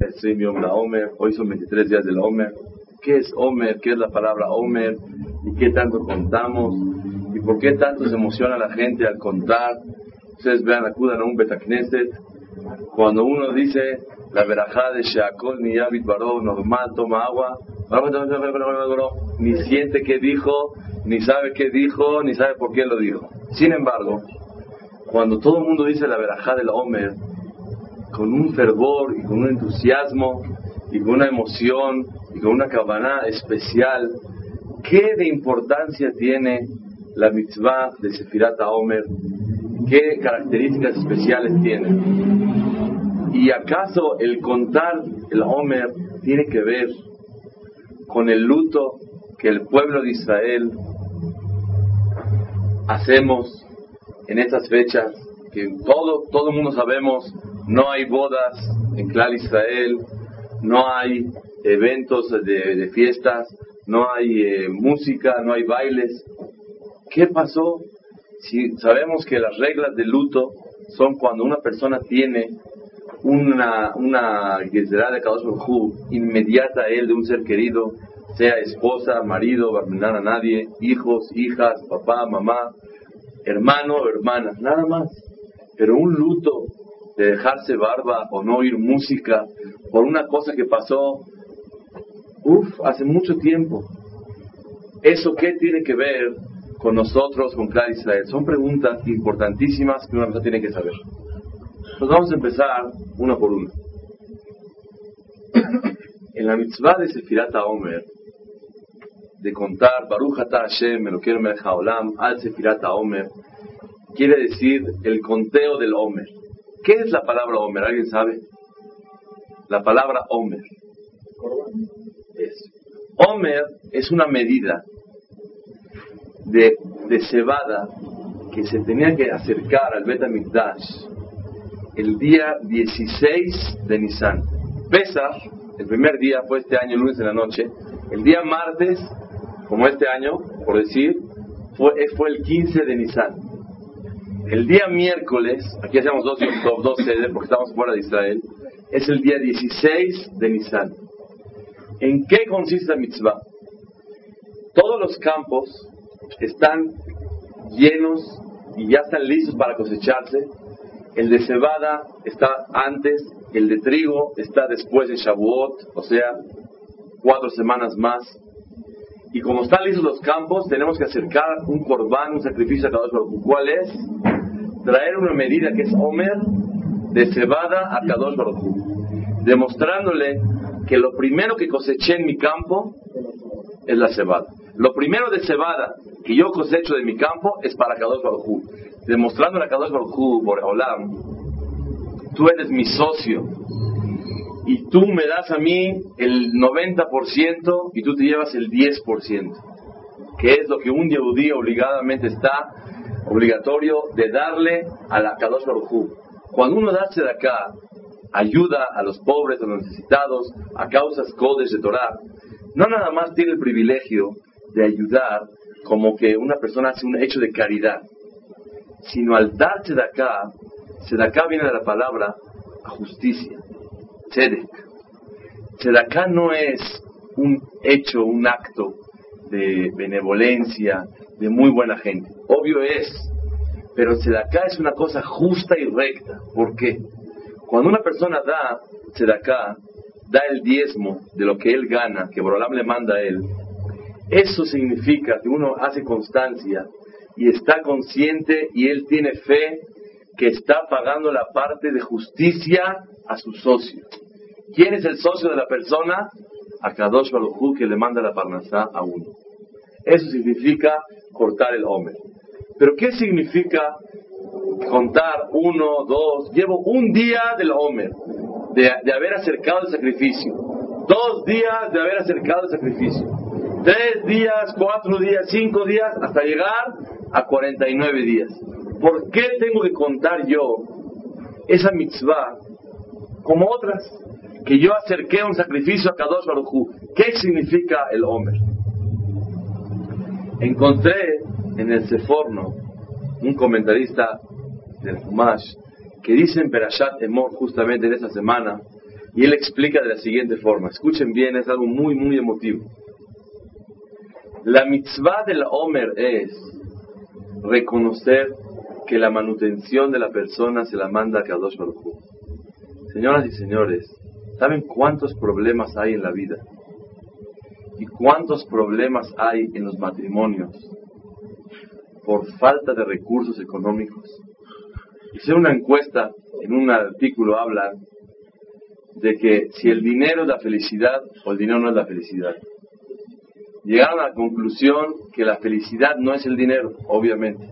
la Omer, hoy son 23 días de la Omer. ¿Qué es Omer? ¿Qué es la palabra Omer? ¿Y qué tanto contamos? ¿Y por qué tanto se emociona la gente al contar? Ustedes vean, acudan a un Betacneset. Cuando uno dice la verajá de Sheakol ni Yavit Baró, normal, toma agua, ni siente qué dijo, ni sabe qué dijo, ni sabe por qué lo dijo. Sin embargo, cuando todo el mundo dice la verajá del Omer, con un fervor y con un entusiasmo y con una emoción y con una cabana especial, ¿qué de importancia tiene la mitzvah de Sefirat Omer? ¿Qué características especiales tiene? ¿Y acaso el contar el Omer tiene que ver con el luto que el pueblo de Israel hacemos en estas fechas, que todo, todo mundo sabemos, no hay bodas en Clar Israel, no hay eventos de, fiestas, no hay eh, música, no hay bailes. ¿Qué pasó? Si sabemos que las reglas de luto son cuando una persona tiene una, una de Kadosh inmediata a él de un ser querido, sea esposa, marido, va a nadie, hijos, hijas, papá, mamá, hermano hermana, nada más. Pero un luto de dejarse barba o no oír música por una cosa que pasó, uff, hace mucho tiempo. ¿Eso qué tiene que ver con nosotros, con Clar Israel? Son preguntas importantísimas que una persona tiene que saber. Pues vamos a empezar uno por uno. en la mitzvah de Sefirata Omer, de contar Baruch Ata Hashem, quiero Olam, Al Sefirata Omer, quiere decir el conteo del Omer. ¿Qué es la palabra Omer? ¿Alguien sabe? La palabra Omer. Es. Omer es una medida de, de cebada que se tenía que acercar al Bet el día 16 de Nisan. Pesach, el primer día fue este año, lunes en la noche. El día martes, como este año, por decir, fue, fue el 15 de Nisan. El día miércoles, aquí hacemos dos, dos, sedes porque estamos fuera de Israel, es el día 16 de Nisan. ¿En qué consiste la mitzvah? Todos los campos están llenos y ya están listos para cosecharse. El de cebada está antes, el de trigo está después de Shavuot, o sea, cuatro semanas más. Y como están listos los campos, tenemos que acercar un corbán, un sacrificio a cada uno. ¿Cuál es? Traer una medida que es Omer de cebada a Kadosh Baruj demostrándole que lo primero que coseché en mi campo es la cebada. Lo primero de cebada que yo cosecho de mi campo es para Kadosh Baruj demostrándole a Kadosh Baruj por Olam, tú eres mi socio y tú me das a mí el 90% y tú te llevas el 10%, que es lo que un judío obligadamente está obligatorio de darle a la Kadosh Cuando uno da de acá, ayuda a los pobres, a los necesitados, a causas codes de Torah, no nada más tiene el privilegio de ayudar como que una persona hace un hecho de caridad, sino al de acá, acá viene de la palabra justicia, tzedek. acá no es un hecho, un acto de benevolencia, de muy buena gente. Obvio es, pero acá es una cosa justa y recta. ¿Por qué? Cuando una persona da acá da el diezmo de lo que él gana, que Borolam le manda a él, eso significa que uno hace constancia y está consciente y él tiene fe que está pagando la parte de justicia a su socio. ¿Quién es el socio de la persona? A Kadosh Baruj que le manda la parnasá a uno. Eso significa cortar el hombre. Pero ¿qué significa contar uno, dos? Llevo un día del hombre, de, haber acercado el sacrificio. Dos días de haber acercado el sacrificio. Tres días, cuatro días, cinco días, hasta llegar a 49 días. ¿Por qué tengo que contar yo esa mitzvah como otras? Que yo acerqué un sacrificio a Kadosh Baruj ¿Qué significa el hombre? Encontré en el Seforno un comentarista del Fumash que dice en Perashat Emor justamente en esta semana Y él explica de la siguiente forma. Escuchen bien, es algo muy, muy emotivo. La mitzvah del Omer es reconocer que la manutención de la persona se la manda a Kadosh Baruj Señoras y señores, ¿saben cuántos problemas hay en la vida? ¿Y cuántos problemas hay en los matrimonios por falta de recursos económicos? Hice una encuesta, en un artículo habla de que si el dinero es la felicidad o el dinero no es la felicidad. Llegaron a la conclusión que la felicidad no es el dinero, obviamente.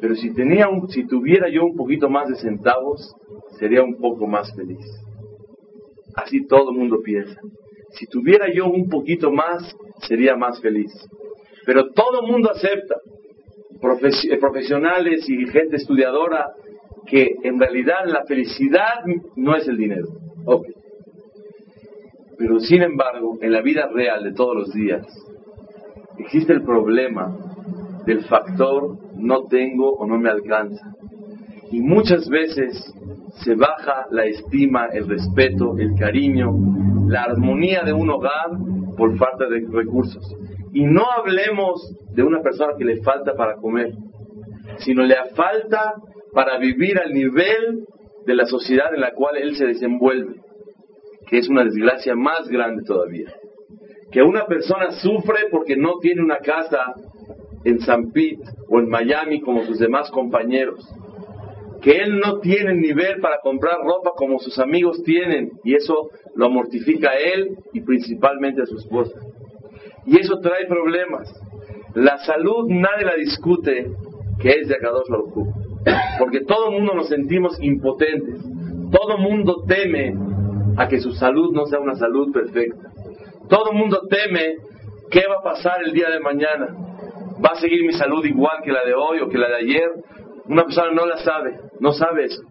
Pero si, tenía un, si tuviera yo un poquito más de centavos, sería un poco más feliz. Así todo el mundo piensa. Si tuviera yo un poquito más, sería más feliz. Pero todo el mundo acepta, eh, profesionales y gente estudiadora, que en realidad la felicidad no es el dinero. Pero sin embargo, en la vida real de todos los días, existe el problema del factor no tengo o no me alcanza. Y muchas veces se baja la estima, el respeto, el cariño, la armonía de un hogar por falta de recursos. Y no hablemos de una persona que le falta para comer, sino le falta para vivir al nivel de la sociedad en la cual él se desenvuelve, que es una desgracia más grande todavía. Que una persona sufre porque no tiene una casa en San Pete o en Miami como sus demás compañeros. Que él no tiene nivel para comprar ropa como sus amigos tienen y eso lo mortifica a él y principalmente a su esposa. Y eso trae problemas. La salud nadie la discute que es de Akadosh Baruj porque todo el mundo nos sentimos impotentes. Todo el mundo teme a que su salud no sea una salud perfecta. Todo el mundo teme qué va a pasar el día de mañana. ¿Va a seguir mi salud igual que la de hoy o que la de ayer? Una persona no la sabe, no sabe eso.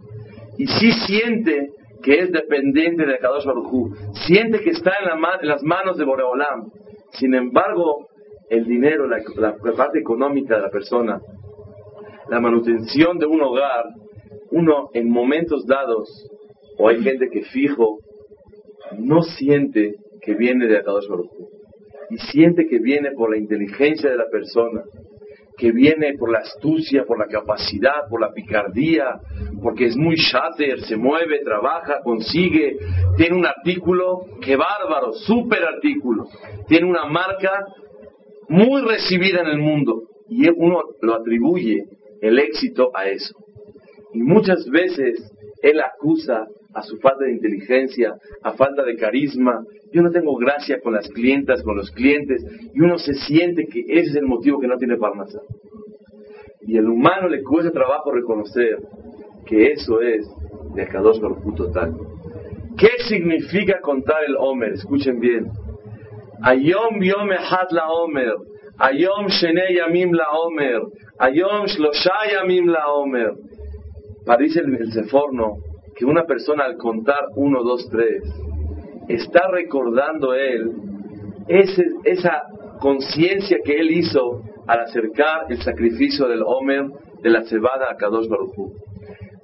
Y sí siente que es dependiente de Kadosh Baruj siente que está en, las manos de Boreolam. Sin embargo, el dinero, la parte económica de la persona, la manutención de un hogar, uno en momentos dados, o hay gente que fijo, no siente que viene de Akadosh Baruj y siente que viene por la inteligencia de la persona, que viene por la astucia, por la capacidad, por la picardía, porque es muy shatter, se mueve, trabaja, consigue, tiene un artículo que bárbaro, súper artículo, tiene una marca muy recibida en el mundo y uno lo atribuye el éxito a eso. Y muchas veces él acusa a su falta de inteligencia, a falta de carisma. Yo no tengo gracia con las clientas, con los clientes, y uno se siente que ese es el motivo que no tiene parnasa. Y el humano le cuesta trabajo reconocer que eso es de Kadosh Baruj total. ¿Qué significa contar el Omer? Escuchen bien. Ayom Yom la Omer. Ayom Shene Yamim la Omer. Ayom Shloshayamim la Omer. Dice el, el Seforno que una persona al contar uno, dos, tres, está recordando él esa conciencia que él hizo al acercar el sacrificio del Omer de la cebada a Kadosh Baruj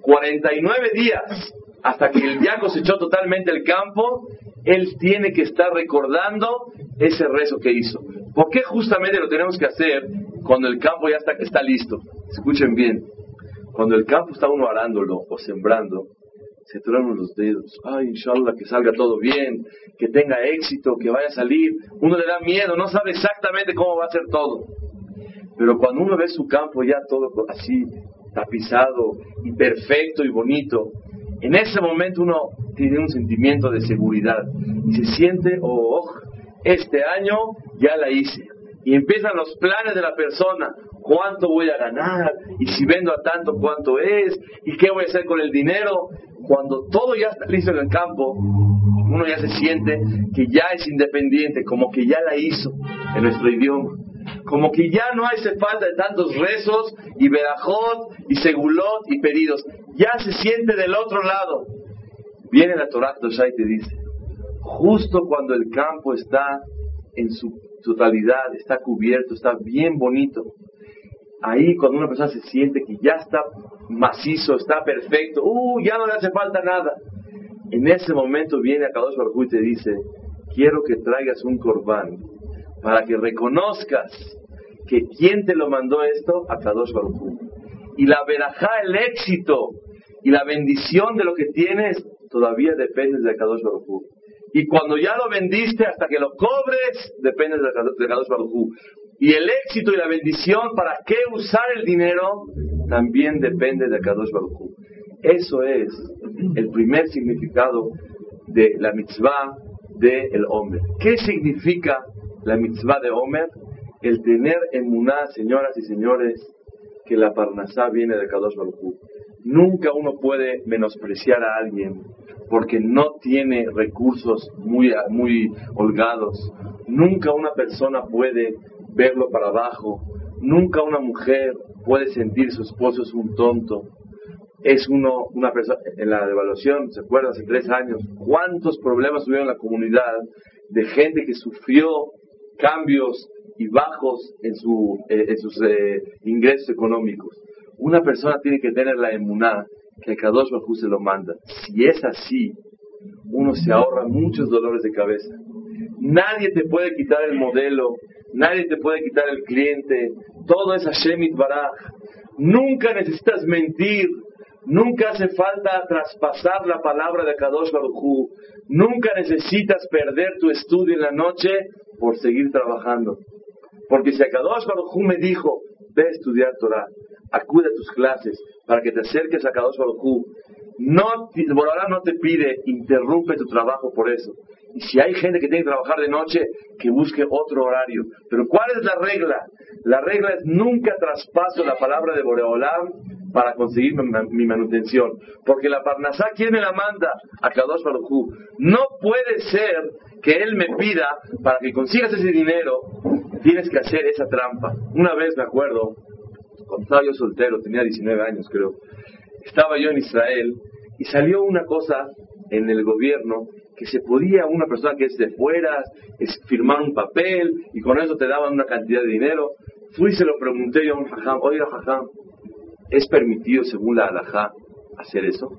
49 días hasta que el día cosechó totalmente el campo, él tiene que estar recordando ese rezo que hizo. ¿Por qué justamente lo tenemos que hacer cuando el campo ya está, está listo. Escuchen bien, cuando el campo está uno arándolo o sembrando, se truenan los dedos. Ay, inshallah, que salga todo bien, que tenga éxito, que vaya a salir. Uno le da miedo, no sabe exactamente cómo va a ser todo. Pero cuando uno ve su campo ya todo así, tapizado y perfecto y bonito, en ese momento uno tiene un sentimiento de seguridad y se siente, oh este año ya la hice y empiezan los planes de la persona. ¿Cuánto voy a ganar? Y si vendo a tanto, ¿cuánto es? ¿Y qué voy a hacer con el dinero? Cuando todo ya está listo en el campo, uno ya se siente que ya es independiente, como que ya la hizo en nuestro idioma. Como que ya no hace falta de tantos rezos y verajot y segulot y pedidos. Ya se siente del otro lado. Viene la Torah y te dice, justo cuando el campo está en su totalidad, está cubierto, está bien bonito. Ahí cuando una persona se siente que ya está macizo, está perfecto, uh, ya no le hace falta nada. En ese momento viene a Kadosh Baruj y te dice, quiero que traigas un corbán para que reconozcas que quien te lo mandó esto, a Kadosh Baruj Y la verajá, el éxito y la bendición de lo que tienes, todavía depende de Kadosh Baruj Y cuando ya lo vendiste, hasta que lo cobres, depende de Kadosh Baruj Y el éxito y la bendición, para qué usar el dinero, también depende de Kadosh Baruj Eso es el primer significado de la mitzvah del hombre. ¿Qué significa la mitzvah de Homer? El tener emuná, señoras y señores, que la parnasá viene de Kadosh Baruj Nunca uno puede menospreciar a alguien porque no tiene recursos muy, muy holgados. Nunca una persona puede verlo para abajo. Nunca una mujer puede sentir su esposo es un tonto es uno, una persona, en la devaluación, ¿se acuerdan? Hace tres años, ¿cuántos problemas tuvieron en la comunidad de gente que sufrió cambios y bajos en, su, eh, en sus eh, ingresos económicos? Una persona tiene que tener la emuná que Kadosh Bajú se lo manda. Si es así, uno se ahorra muchos dolores de cabeza. Nadie te puede quitar el modelo, nadie te puede quitar el cliente, todo es Hashem Baraj. Nunca necesitas mentir Nunca hace falta traspasar la palabra de Kadosh Baruj Nunca necesitas perder tu estudio en la noche por seguir trabajando. Porque si a Kadosh Baruj me dijo, ve a estudiar Torah, acude a tus clases para que te acerques a Kadosh Baruj no, no te pide, interrumpe tu trabajo por eso. Y si hay gente que tiene que trabajar de noche, que busque otro horario. Pero ¿cuál es la regla? La regla es nunca traspaso la palabra de Boreolam para conseguir mi manutención. Porque la Parnasá, ¿quién me la manda? A Kadosh Baruj No puede ser que él me pida, para que consigas ese dinero, tienes que hacer esa trampa. Una vez me acuerdo, cuando estaba yo soltero, tenía 19 años creo, estaba yo en Israel y salió una cosa en el gobierno que se podía una persona que es de fuera firmar un papel y con eso te daban una cantidad de dinero. Fui y se lo pregunté yo a un jajam, oiga jajam, ¿es permitido según la alajá hacer eso?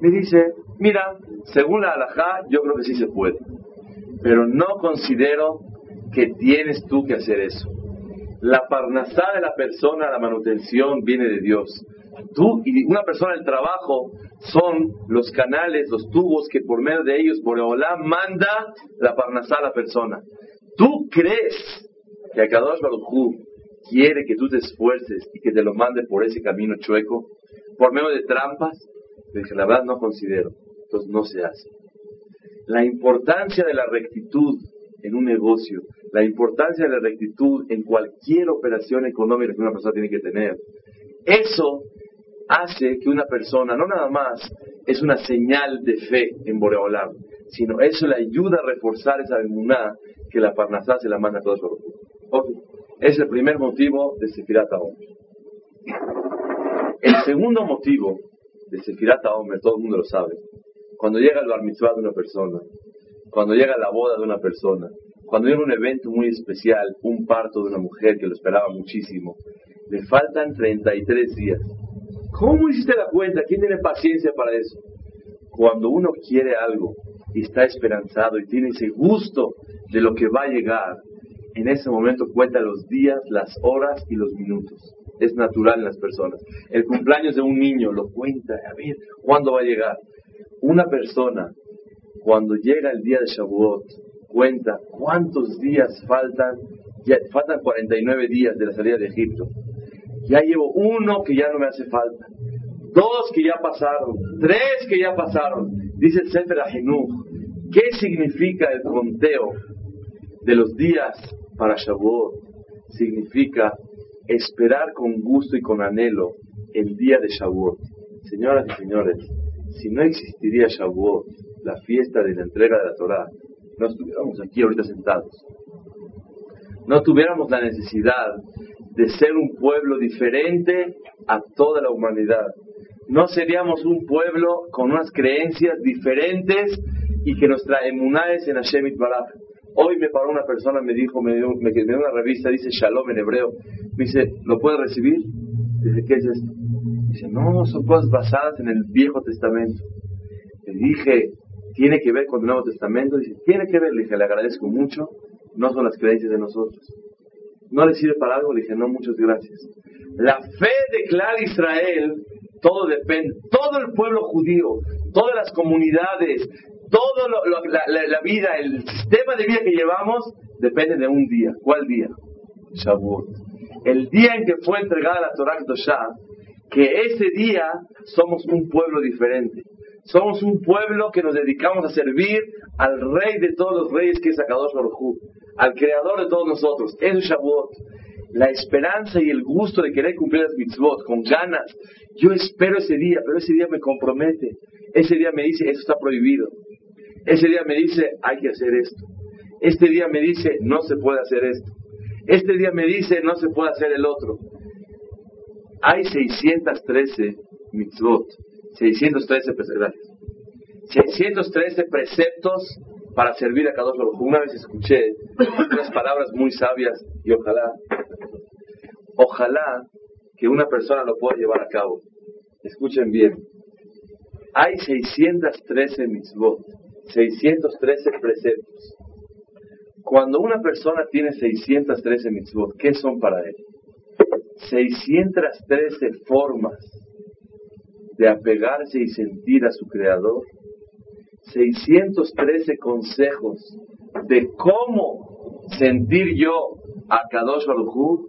Me dice, mira, según la alajá yo creo que sí se puede, pero no considero que tienes tú que hacer eso. La parnasá de la persona, la manutención viene de Dios. Tú y una persona del trabajo son los canales, los tubos que por medio de ellos Boreolá manda la parnasá a la persona. ¿Tú crees que a Kadosh Baruj quiere que tú te esfuerces y que te lo mande por ese camino chueco, por medio de trampas, dije, la verdad no considero, entonces no se hace. La importancia de la rectitud en un negocio, la importancia de la rectitud en cualquier operación económica que una persona tiene que tener, eso hace que una persona, no nada más es una señal de fe en Boreolam, sino eso le ayuda a reforzar esa emuná que la Parnasá se la manda a todos los okay. Es el primer motivo de Sefirat Omer. El segundo motivo de Sefirat Omer, todo el mundo lo sabe, cuando llega el bar de una persona, cuando llega la boda de una persona, cuando llega un evento muy especial, un parto de una mujer que lo esperaba muchísimo, le faltan 33 días. ¿Cómo hiciste la cuenta? ¿Quién tiene paciencia para eso? Cuando uno quiere algo y está esperanzado y tiene ese gusto de lo que va a llegar, en ese momento cuenta los días, las horas y los minutos. Es natural en las personas. El cumpleaños de un niño lo cuenta, a ver, ¿cuándo va a llegar? Una persona, cuando llega el día de Shavuot, cuenta cuántos días faltan, ya, faltan 49 días de la salida de Egipto. Ya llevo uno que ya no me hace falta, dos que ya pasaron, tres que ya pasaron. Dice el Sefer Ahinuch, ¿qué significa el conteo de los días para Shavuot significa esperar con gusto y con anhelo el día de Shavuot. Señoras y señores, si no existiría Shavuot, la fiesta de la entrega de la Torah, no estuviéramos aquí ahorita sentados. No tuviéramos la necesidad de ser un pueblo diferente a toda la humanidad. No seríamos un pueblo con unas creencias diferentes y que nuestra emuná es en Hashem Baraj. Hoy me paró una persona, me dijo, me dio, me, dio una revista, dice Shalom en hebreo. Me dice, ¿lo puede recibir? Dice, ¿qué es esto? Dice, no, son cosas basadas en el Viejo Testamento. Le dije, tiene que ver con el Nuevo Testamento. Dice, tiene que ver. Le dije, le agradezco mucho. No son las creencias de nosotros. ¿No le sirve para algo? Le dije, no, muchas gracias. La fe de Clar Israel, todo depende. Todo el pueblo judío, todas las comunidades, toda la, la, vida, el sistema de vida que llevamos, depende de un día. ¿Cuál día? Shavuot. El día en que fue entregada la Torah Kedoshah, que ese día somos un pueblo diferente. Somos un pueblo que nos dedicamos a servir al rey de todos los reyes, que es Akadosh Baruj al creador de todos nosotros. Eso es. La esperanza y el gusto de querer cumplir las mitzvot con ganas. Yo espero ese día, pero ese día me compromete. Ese día me dice, eso está prohibido. Ese día me dice, hay que hacer esto. Este día me dice, no se puede hacer esto. Este día me dice, no se puede hacer el otro. Hay 613 mitzvot, 613 preceptos. 613 preceptos para servir a cada uno. Una vez escuché unas palabras muy sabias y ojalá, ojalá que una persona lo pueda llevar a cabo. Escuchen bien. Hay 613 mitzvot, 613 preceptos. Cuando una persona tiene 613 mitzvot, ¿qué son para él? 613 formas de apegarse y sentir a su creador, 613 consejos de cómo sentir yo a Kadosh Baruj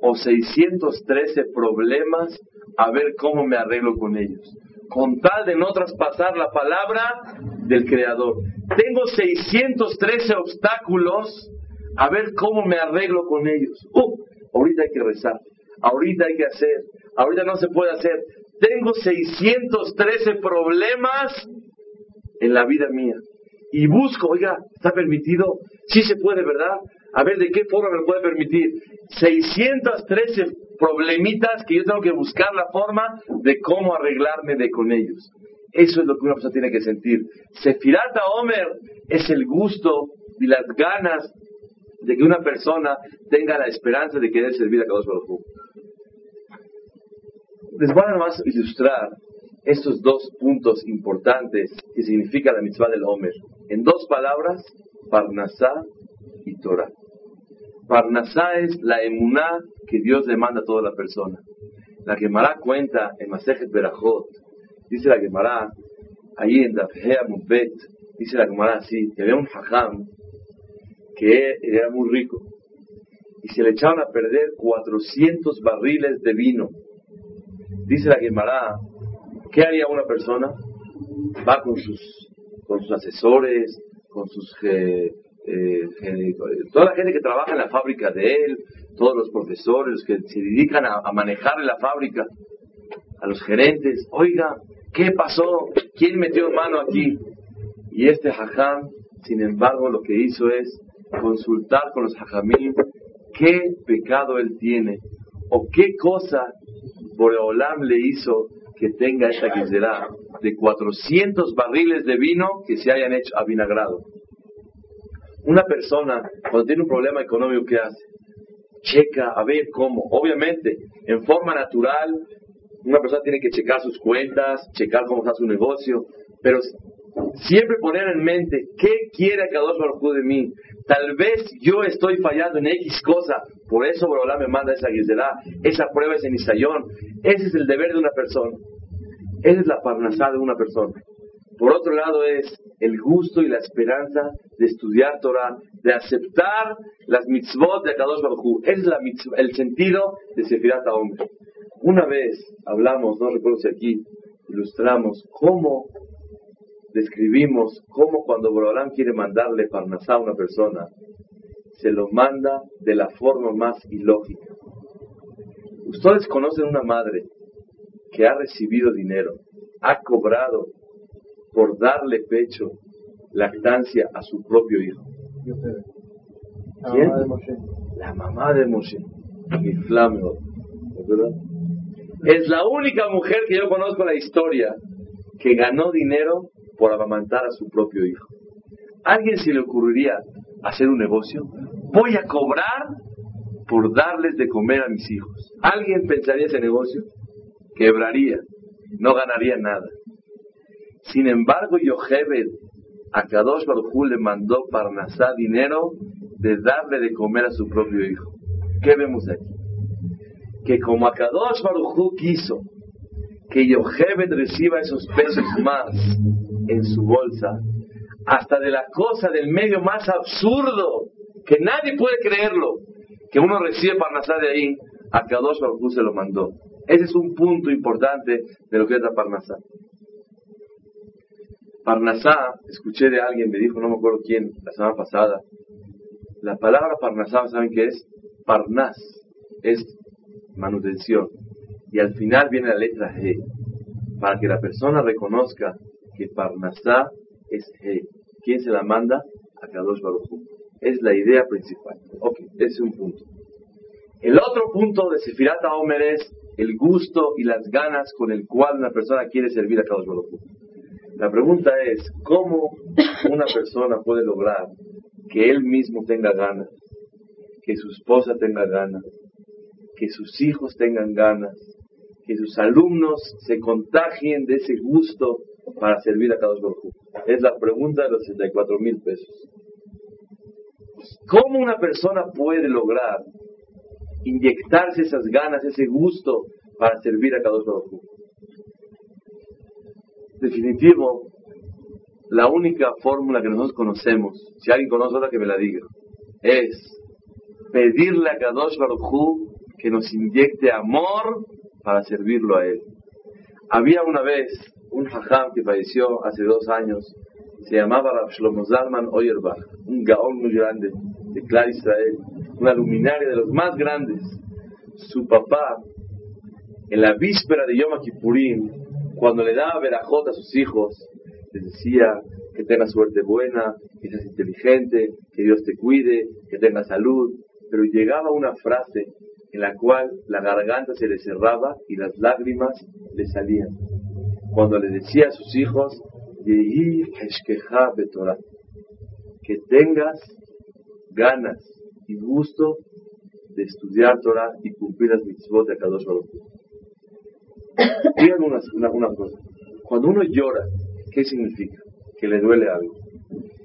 o 613 problemas a ver cómo me arreglo con ellos. Con tal de no traspasar la palabra del Creador. Tengo 613 obstáculos a ver cómo me arreglo con ellos. Uh, ahorita hay que rezar, ahorita hay que hacer, ahorita no se puede hacer. Tengo 613 problemas en la vida mía. Y busco, oiga, ¿está permitido? Sí se puede, ¿verdad? A ver, ¿de qué forma me puede permitir? 613 problemitas que yo tengo que buscar la forma de cómo arreglarme de con ellos. Eso es lo que una persona tiene que sentir. Sefirata Omer es el gusto y las ganas de que una persona tenga la esperanza de querer servir a Kadosh Baruj Les voy a más ilustrar estos dos puntos importantes que significa la mitzvah del Omer. En dos palabras, Parnasá y Torah. Parnasá es la emuná que Dios demanda a toda la persona. La Gemara cuenta en Masejet Berajot, dice la Gemara, ahí en Dafhea Mubet, dice la Gemara así, que había un hajam que era muy rico y se le echaban a perder 400 barriles de vino. Dice la Gemara ¿Qué haría una persona? Va con sus, con sus asesores, con sus... Eh, eh, toda la gente que trabaja en la fábrica de él, todos los profesores que se dedican a, manejar la fábrica, a los gerentes, oiga, ¿qué pasó? ¿Quién metió mano aquí? Y este hajam, sin embargo, lo que hizo es consultar con los hajamim qué pecado él tiene o qué cosa Boreolam le hizo que tenga esta será de 400 barriles de vino que se hayan hecho avinagrado. Una persona, cuando tiene un problema económico, ¿qué hace? Checa a ver cómo. Obviamente, en forma natural, una persona tiene que checar sus cuentas, checar cómo está su negocio, pero siempre poner en mente qué quiere Kadosh Baruj de mí. Tal vez yo estoy fallando en X cosa, por eso Borolá me manda esa guisera, esa prueba, ese nisayón. Ese es el deber de una persona. Esa es la parnasá de una persona. Por otro lado es el gusto y la esperanza de estudiar Torah, de aceptar las mitzvot de Kadosh Baruj Ese es la el sentido de Sefirat Hombre. Una vez hablamos, no recuerdo si aquí ilustramos cómo describimos cómo cuando Borolam quiere mandarle Parnasá a una persona, se lo manda de la forma más ilógica. Ustedes conocen una madre que ha recibido dinero, ha cobrado por darle pecho, lactancia a su propio hijo. ¿Quién? La mamá de Moshe. Mi Es la única mujer que yo conozco en la historia que ganó dinero por amamantar a su propio hijo. alguien se le ocurriría hacer un negocio? Voy a cobrar por darles de comer a mis hijos. ¿Alguien pensaría ese negocio? Quebraría, no ganaría nada. Sin embargo, Yochebed a Kadosh Baruj le mandó Parnasá dinero de darle de comer a su propio hijo. ¿Qué vemos aquí? Que como a Kadosh Baruj quiso que Yochebed reciba esos pesos más en su bolsa, hasta de la cosa del medio más absurdo, que nadie puede creerlo, que uno recibe Parnasá de ahí, a Kadosh Baruj se lo mandó. Ese es un punto importante de lo que es la Parnasá. Parnasá, escuché de alguien, me dijo, no me acuerdo quién, la semana pasada, la palabra Parnasá, ¿saben qué es? Parnas, es manutención. Y al final viene la letra G, para que la persona reconozca que Parnasá es G. ¿Quién se la manda? A Kadosh Baruj Es la idea principal. Ok, ese es un punto. El otro punto de Sefirata Omer es el gusto y las ganas con el cual una persona quiere servir a Kadosh Baruj la pregunta es, ¿cómo una persona puede lograr que él mismo tenga ganas, que su esposa tenga ganas, que sus hijos tengan ganas, que sus alumnos se contagien de ese gusto para servir a Kadosh Baruj Es la pregunta de los 64 mil pesos. ¿Cómo una persona puede lograr inyectarse esas ganas, ese gusto para servir a Kadosh Baruj definitivo, la única fórmula que nosotros conocemos, si alguien conoce otra que me la diga, es pedirle a Kadosh Baruj que nos inyecte amor para servirlo a él. Había una vez un hajam que falleció hace dos años, se llamaba Rav Shlomo Zalman Oyerbach, un gaón muy grande de Clar Israel, una luminaria de los más grandes. Su papá, en la víspera de Yom Kippurim, cuando le daba verajot a sus hijos, les decía que tengas suerte buena, que seas inteligente, que Dios te cuide, que tengas salud. Pero llegaba una frase en la cual la garganta se le cerraba y las lágrimas le salían. Cuando le decía a sus hijos, que tengas ganas y gusto de estudiar Torah y cumplir las mitzvot de Kadosh Baruch Díganme una, cosa. Cuando uno llora, ¿qué significa? Que le duele algo.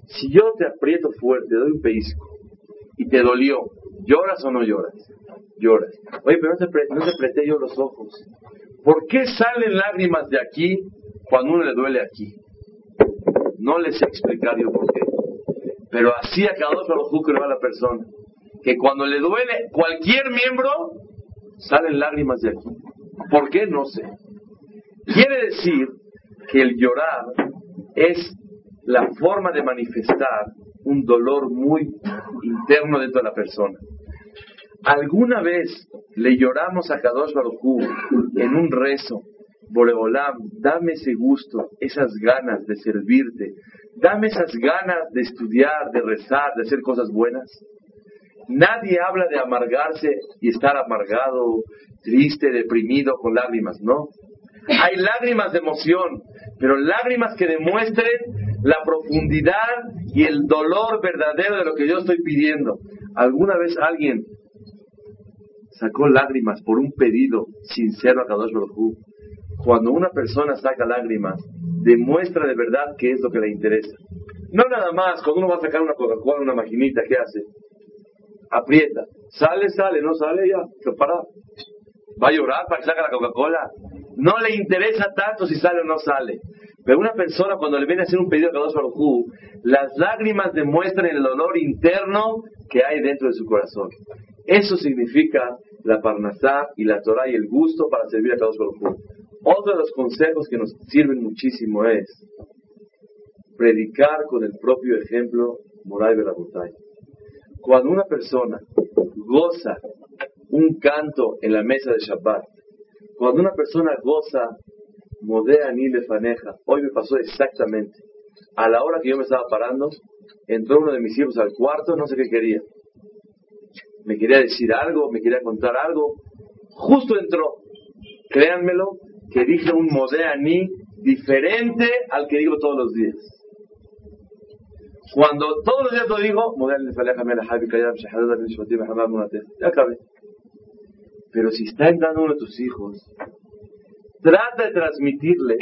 Si yo te aprieto fuerte, te doy un pellizco y te dolió, ¿lloras o no lloras? Lloras. Oye, pero no te, no yo los ojos. ¿Por qué salen lágrimas de aquí cuando uno le duele aquí? No les sé explicar yo por qué. Pero así a cada uno a la persona. Que cuando le duele cualquier miembro, salen lágrimas de aquí. ¿Por qué? No sé. Quiere decir que el llorar es la forma de manifestar un dolor muy interno dentro de la persona. ¿Alguna vez le lloramos a Kadosh Baruj en un rezo? Boreolam, dame ese gusto, esas ganas de servirte, dame esas ganas de estudiar, de rezar, de hacer cosas buenas. Nadie habla de amargarse y estar amargado, triste, deprimido, con lágrimas, no. Hay lágrimas de emoción, pero lágrimas que demuestren la profundidad y el dolor verdadero de lo que yo estoy pidiendo. ¿Alguna vez alguien sacó lágrimas por un pedido sincero a Kadosh Baruj Cuando una persona saca lágrimas, demuestra de verdad qué es lo que le interesa. No nada más, cuando uno va a sacar una Coca-Cola, una maquinita, ¿qué hace? Aprieta. Sale, sale, no sale, ya, se para. ¿Va a llorar para que saque la Coca-Cola? No le interesa tanto si sale o no sale. Pero una persona cuando le viene a hacer un pedido a Kadosh Baruj las lágrimas demuestran el dolor interno que hay dentro de su corazón. Eso significa la parnasá y la Torah y el gusto para servir a Kadosh Baruj Otro de los consejos que nos sirven muchísimo es predicar con el propio ejemplo Moray Berabotay. Cuando una persona goza un canto en la mesa de Shabbat. Cuando una persona goza, modea ni le faneja. Hoy me pasó exactamente. A la hora que yo me estaba parando, entró uno de mis hijos al cuarto, no sé qué quería. Me quería decir algo, me quería contar algo. Justo entró. Créanmelo, que dije un modea ni diferente al que digo todos los días. Cuando todos los días lo digo, ya acabé. Pero si está entrando uno de tus hijos, trata de transmitirle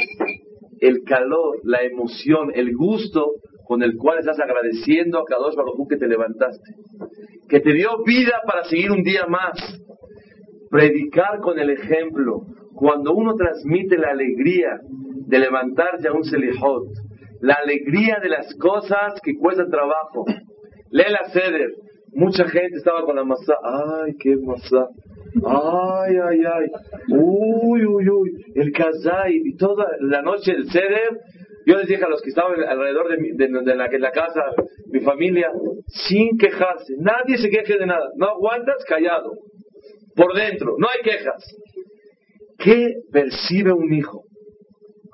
el calor, la emoción, el gusto con el cual estás agradeciendo a Kadosh Baruj que te levantaste, que te dio vida para seguir un día más. Predicar con el ejemplo. Cuando uno transmite la alegría de levantar ya un selihot, la alegría de las cosas que cuestan trabajo. Lee la ceder. Mucha gente estaba con la masa. Ay, qué masa. Ay, ay, ay. Uy, uy, uy. El kazay. Y toda la noche el ceder. Yo les dije a los que estaban alrededor de, la, la, casa, mi familia, sin quejarse. Nadie se queje de nada. No aguantas callado. Por dentro. No hay quejas. ¿Qué percibe un hijo?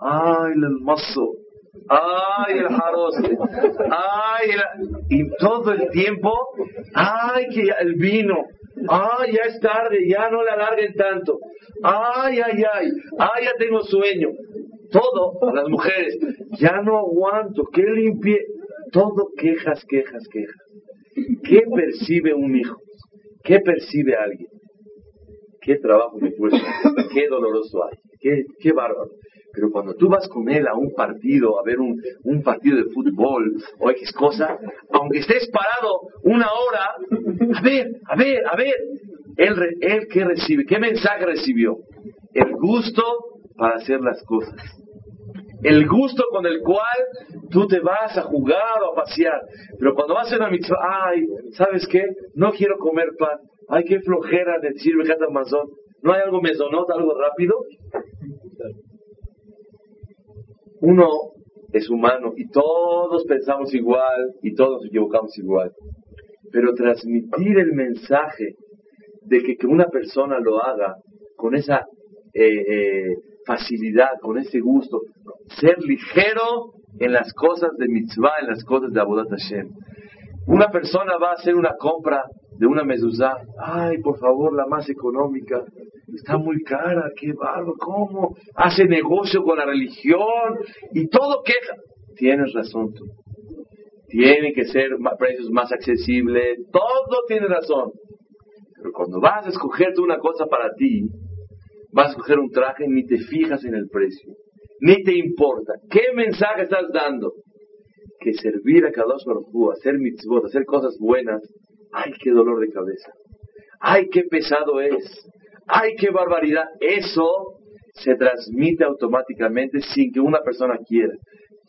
Ay, el mazo. Ay, el jaroste. Ay, y todo el tiempo. Ay, que el vino. Ay, ya es tarde, ya no la alarguen tanto. Ay, ay, ay. Ay, ya tengo sueño. Todo, a las mujeres. Ya no aguanto. Que limpie. Todo quejas, quejas, quejas. ¿Qué percibe un hijo? ¿Qué percibe alguien? ¿Qué trabajo me cuesta? ¿Qué doloroso hay? ¿Qué, qué bárbaro? Pero cuando tú vas con él a un partido, a ver un, un partido de fútbol o X cosa, aunque estés parado una hora, a ver, a ver, a ver, él, él qué recibe, qué mensaje recibió. El gusto para hacer las cosas. El gusto con el cual tú te vas a jugar o a pasear. Pero cuando vas a una mitzvah, ay, ¿sabes qué? No quiero comer pan. Ay, qué flojera decir Bejata Mazón. ¿No hay algo mesonot, algo rápido? uno es humano y todos pensamos igual y todos nos equivocamos igual. Pero transmitir el mensaje de que, una persona lo haga con esa eh, eh, facilidad, con ese gusto, ser ligero en las cosas de mitzvah, en las cosas de Abodat Hashem. Una persona va a hacer una compra de una mezuzá, ay, por favor, la más económica, está muy cara, qué barro, ¿cómo? Hace negocio con la religión y todo queja. Tienes razón tú. Tiene que ser precios más accesibles, todo tiene razón. Pero cuando vas a escogerte una cosa para ti, vas a escoger un traje, ni te fijas en el precio, ni te importa. ¿Qué mensaje estás dando? Que servir a Kadosh Baruj hacer mitzvot, hacer cosas buenas, ¡ay, qué dolor de cabeza! ¡Ay, qué pesado es! ¡Ay, qué barbaridad! Eso se transmite automáticamente sin que una persona quiera.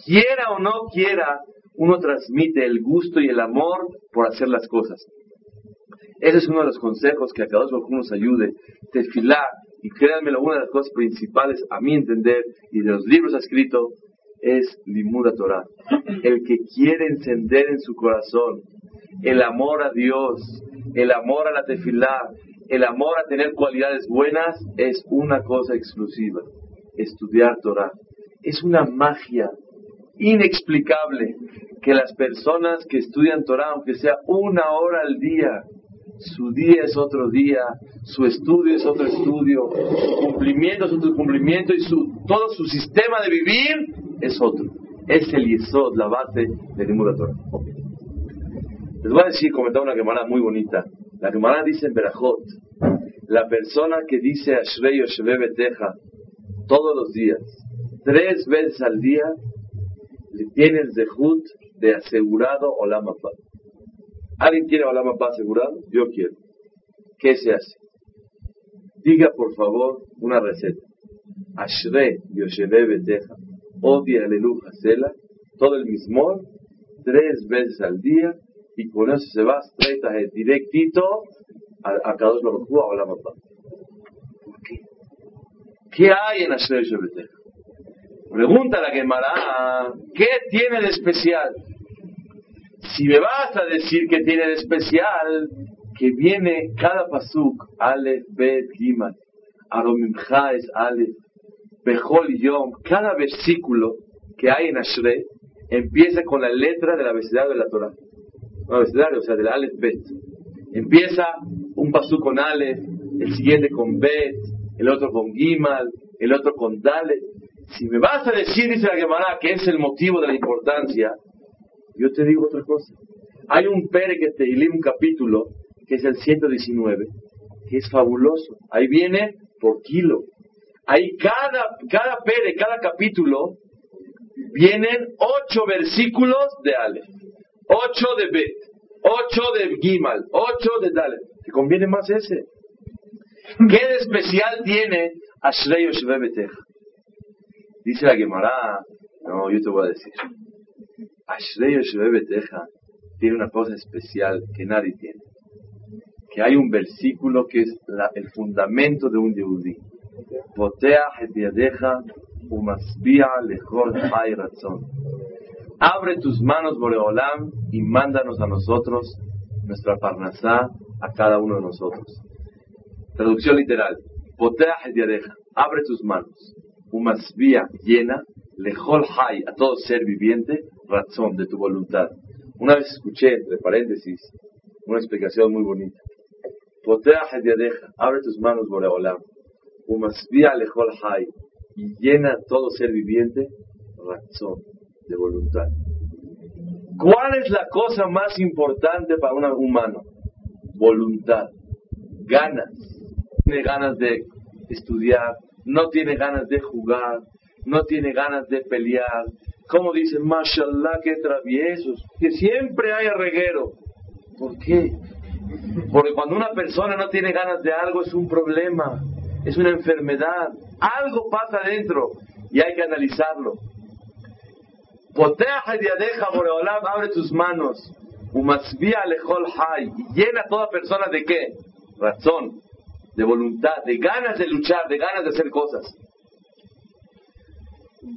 Quiera o no quiera, uno transmite el gusto y el amor por hacer las cosas. Ese es uno de los consejos que a cada uno nos ayude. Tefilá, y créanmelo, una de las cosas principales a mi entender y de los libros escritos es Limuda Torah. El que quiere encender en su corazón el amor a Dios, el amor a la tefilá, el amor a tener cualidades buenas es una cosa exclusiva. Estudiar Torah. Es una magia inexplicable que las personas que estudian Torah, aunque sea una hora al día, su día es otro día, su estudio es otro estudio, su cumplimiento es otro cumplimiento y su, todo su sistema de vivir es otro. Es el Yesod, la base de Nimura Torah. Les voy a decir, comentar una quemada muy bonita. La Gemara dice en Berajot, la persona que dice Ashrei Yosheve Beteja todos los días, tres veces al día, le tiene el zehut de asegurado Olam ¿Alguien quiere Olam asegurado? Yo quiero. ¿Qué se hace? Diga por favor una receta. Ashrei Yosheve Beteja, Odia Alelu Hasela, todo el mismo, tres veces al día, y con eso se va straight directito a, a Kadosh Baruj a Olam ¿Por qué? ¿Qué hay en Asher Shebeteja? Pregunta la Gemara, ¿qué tiene de especial? Si me vas a decir que tiene de especial, que viene cada pasuk, Aleph, Bet, Gimal, Aromimcha es Aleph, Bejol Yom, cada versículo que hay en Ashrei empieza con la letra del abecedario de la Torah. No, abecedario, o sea, del Aleph Bet. Empieza un pasú con Aleph, el siguiente con Bet, el otro con Gimal, el otro con Dalet. Si me vas a decir, dice la Gemara, que es el motivo de la importancia, yo te digo otra cosa. Hay un Pere que te un capítulo, que es el 119, que es fabuloso. Ahí viene por kilo. Ahí cada, cada Pere, cada capítulo, vienen ocho versículos de Aleph, ocho de Bet, ocho de Gimal, ocho de Dalet. ¿Te conviene más ese? ¿Qué especial tiene Ashrei? Dice la Gemara, no, yo te voy a decir. Tiene una cosa especial que nadie tiene. Que hay un versículo que es el fundamento de un razón. Abre tus manos, Boreolam, y mándanos a nosotros nuestra parnasá a cada uno de nosotros. Traducción literal. Abre tus manos umasbia llena, lejol hay, a todo ser viviente, razón de tu voluntad. Una vez escuché, entre paréntesis, una explicación muy bonita. Abre tus manos, Boreolam, hay, y llena todo ser viviente, razón de voluntad. ¿Cuál es la cosa más importante para un humano? Voluntad, ganas. Tiene ganas de estudiar, no tiene ganas de jugar, no tiene ganas de pelear. Como dicen, mashallah, que traviesos, que siempre hay reguero. ¿Por qué? Porque cuando una persona no tiene ganas de algo es un problema, es una enfermedad. Algo pasa adentro y hay que analizarlo. Poteja y Boreolam, abre tus manos. Umasvia lejol hay. Llena a toda persona de qué? Razón de voluntad, de ganas de luchar, de ganas de hacer cosas.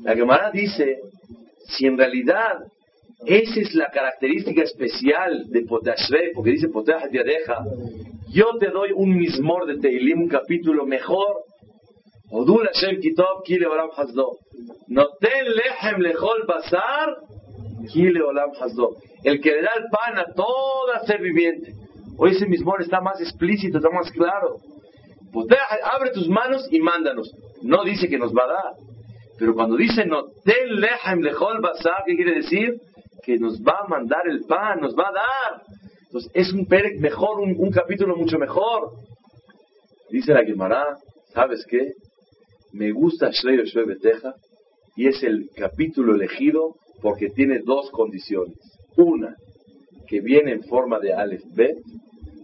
La Gemara dice, si en realidad esa es la característica especial de Potashre, porque dice Potash deja, yo te doy un mismor de Teilim, un capítulo mejor. Odul Hashem Kitov, Kile Olam Hazdo. Noten Lechem Lechol Basar, Kile Olam Hazdo. El que le da el pan a toda ser viviente. Hoy ese mismor está más explícito, está más claro abre tus manos y mándanos. No dice que nos va a dar. Pero cuando dice no ten lehem lejol basar, ¿qué quiere decir? Que nos va a mandar el pan, nos va a dar. Entonces es un perec mejor, un, capítulo mucho mejor. Dice la Gemara, ¿sabes qué? Me gusta Shrey Beteja y es el capítulo elegido porque tiene dos condiciones. Una, que viene en forma de Aleph Bet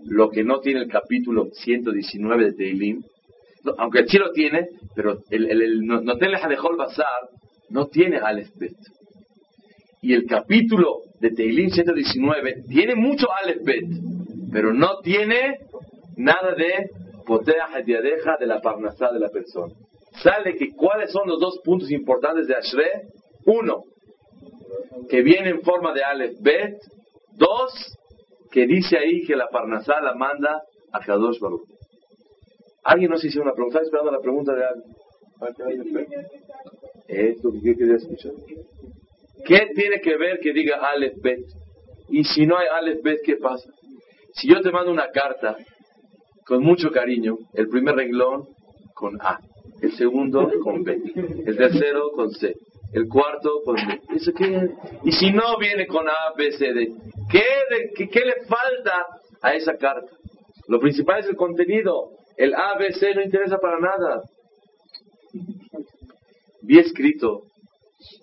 lo que no tiene el capítulo 119 de Teilim, aunque el lo tiene, pero el, el, el no tiene Bazar, no tiene Aleph Bet. Y el capítulo de Teilim 119 tiene mucho Aleph Bet, pero no tiene nada de Potea Hediadeja de la Parnasá de la persona. Sale que cuáles son los dos puntos importantes de Ashre. Uno, que viene en forma de Aleph Bet. Dos, que dice ahí que la Parnasá la manda a Kadosh Baruch. Alguien nos hizo una pregunta, estaba esperando la pregunta de alguien. Esto que quería escuchar. ¿Qué tiene que ver que diga Aleph Bet? Y si no hay Aleph Bet, ¿qué pasa? Si yo te mando una carta con mucho cariño, el primer renglón con A, el segundo con B, el tercero con C, el cuarto con B. Y si no viene con A, B, C, D, ¿Qué, ¿Qué, le falta a esa carta? Lo principal es el contenido. El ABC no interesa para nada. Vi escrito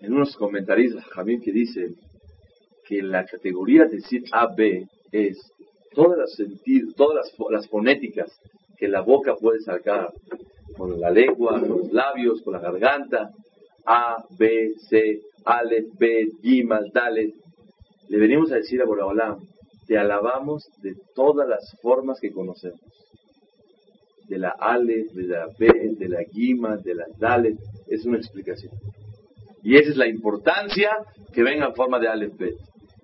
en unos comentarios Jamín que dice que la categoría de decir AB es todas las sentidos, todas las, fonéticas que la boca puede sacar con la lengua, con los labios, con la garganta. A, B, C, Ale, B, Gimal, Dalet, le venimos a decir a Boraholam, te alabamos de todas las formas que conocemos. De la Ale, de la B, de la Gima, de la Dalet, es una explicación. Y esa es la importancia que venga en forma de Aleph Bet.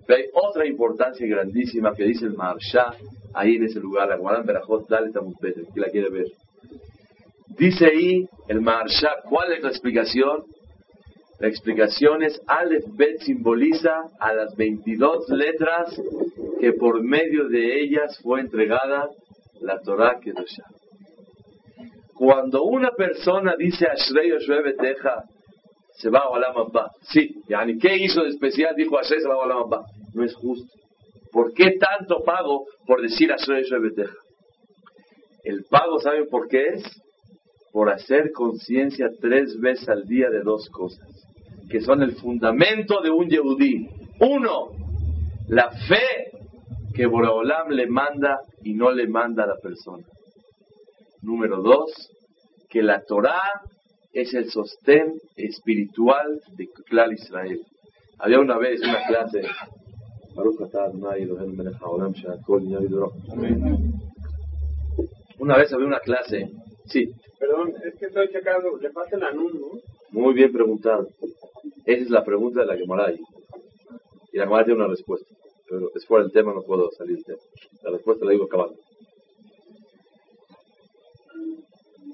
Pero hay otra importancia grandísima que dice el Marsha ahí en ese lugar, la Guaran Berajot Dalet Bet, que la quiere ver. Dice ahí el Marsha, ¿cuál es la explicación? La explicación es Aleph Bet simboliza a las 22 letras que por medio de ellas fue entregada la Torah Kedoshah. Cuando una persona dice Ashrei Yoshua Teja, se va a Olam Abba. Sí, yani, ¿qué hizo de especial? Dijo Ashrei se va a Olam. No es justo. ¿Por qué tanto pago por decir Ashrei Yoshua Teja? El pago, ¿saben por qué es? Por hacer conciencia tres veces al día de dos cosas que son el fundamento de un Yehudí. Uno, la fe que Boreolam le manda y no le manda a la persona. Número dos, que la Torah es el sostén espiritual de Klal Israel. Había una vez una clase. Una vez había una clase. Sí. Perdón, es que estoy checando. Le falta el anuncio. Muy bien preguntado. Esa es la pregunta de la que Moray. Y la Gemara tiene una respuesta. Pero es fuera del tema, no puedo salir del tema. La respuesta la digo acabando.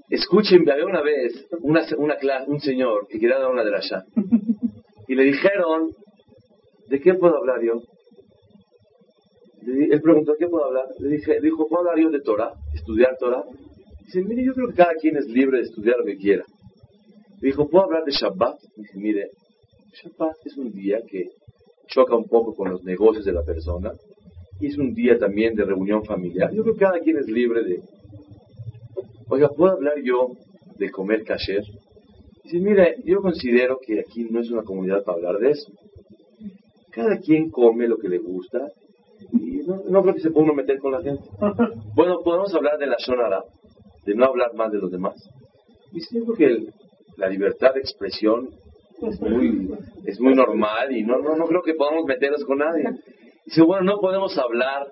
Escuchen, había una vez una, una clase, un señor que quería dar una de allá. Y le dijeron, ¿de qué puedo hablar yo? él preguntó, ¿qué puedo hablar? Le dije, dijo, ¿puedo hablar yo de Torah? ¿Estudiar Torah? Dice, mire, yo creo que cada quien es libre de estudiar lo que quiera. Le dijo, ¿puedo hablar de Shabbat? Dice, mire, Shabbat es un día que choca un poco con los negocios de la persona y es un día también de reunión familiar. Yo creo que cada quien es libre de... Oiga, ¿puedo hablar yo de comer kasher? Dice, mire, yo considero que aquí no es una comunidad para hablar de eso. Cada quien come lo que le gusta y no, creo que se pueda uno meter con la gente. Bueno, podemos hablar de la sonara, de no hablar más de los demás. Y siento que la libertad de expresión es muy, es muy normal y no, no, no creo que podamos meternos con nadie. Dice, bueno, no podemos hablar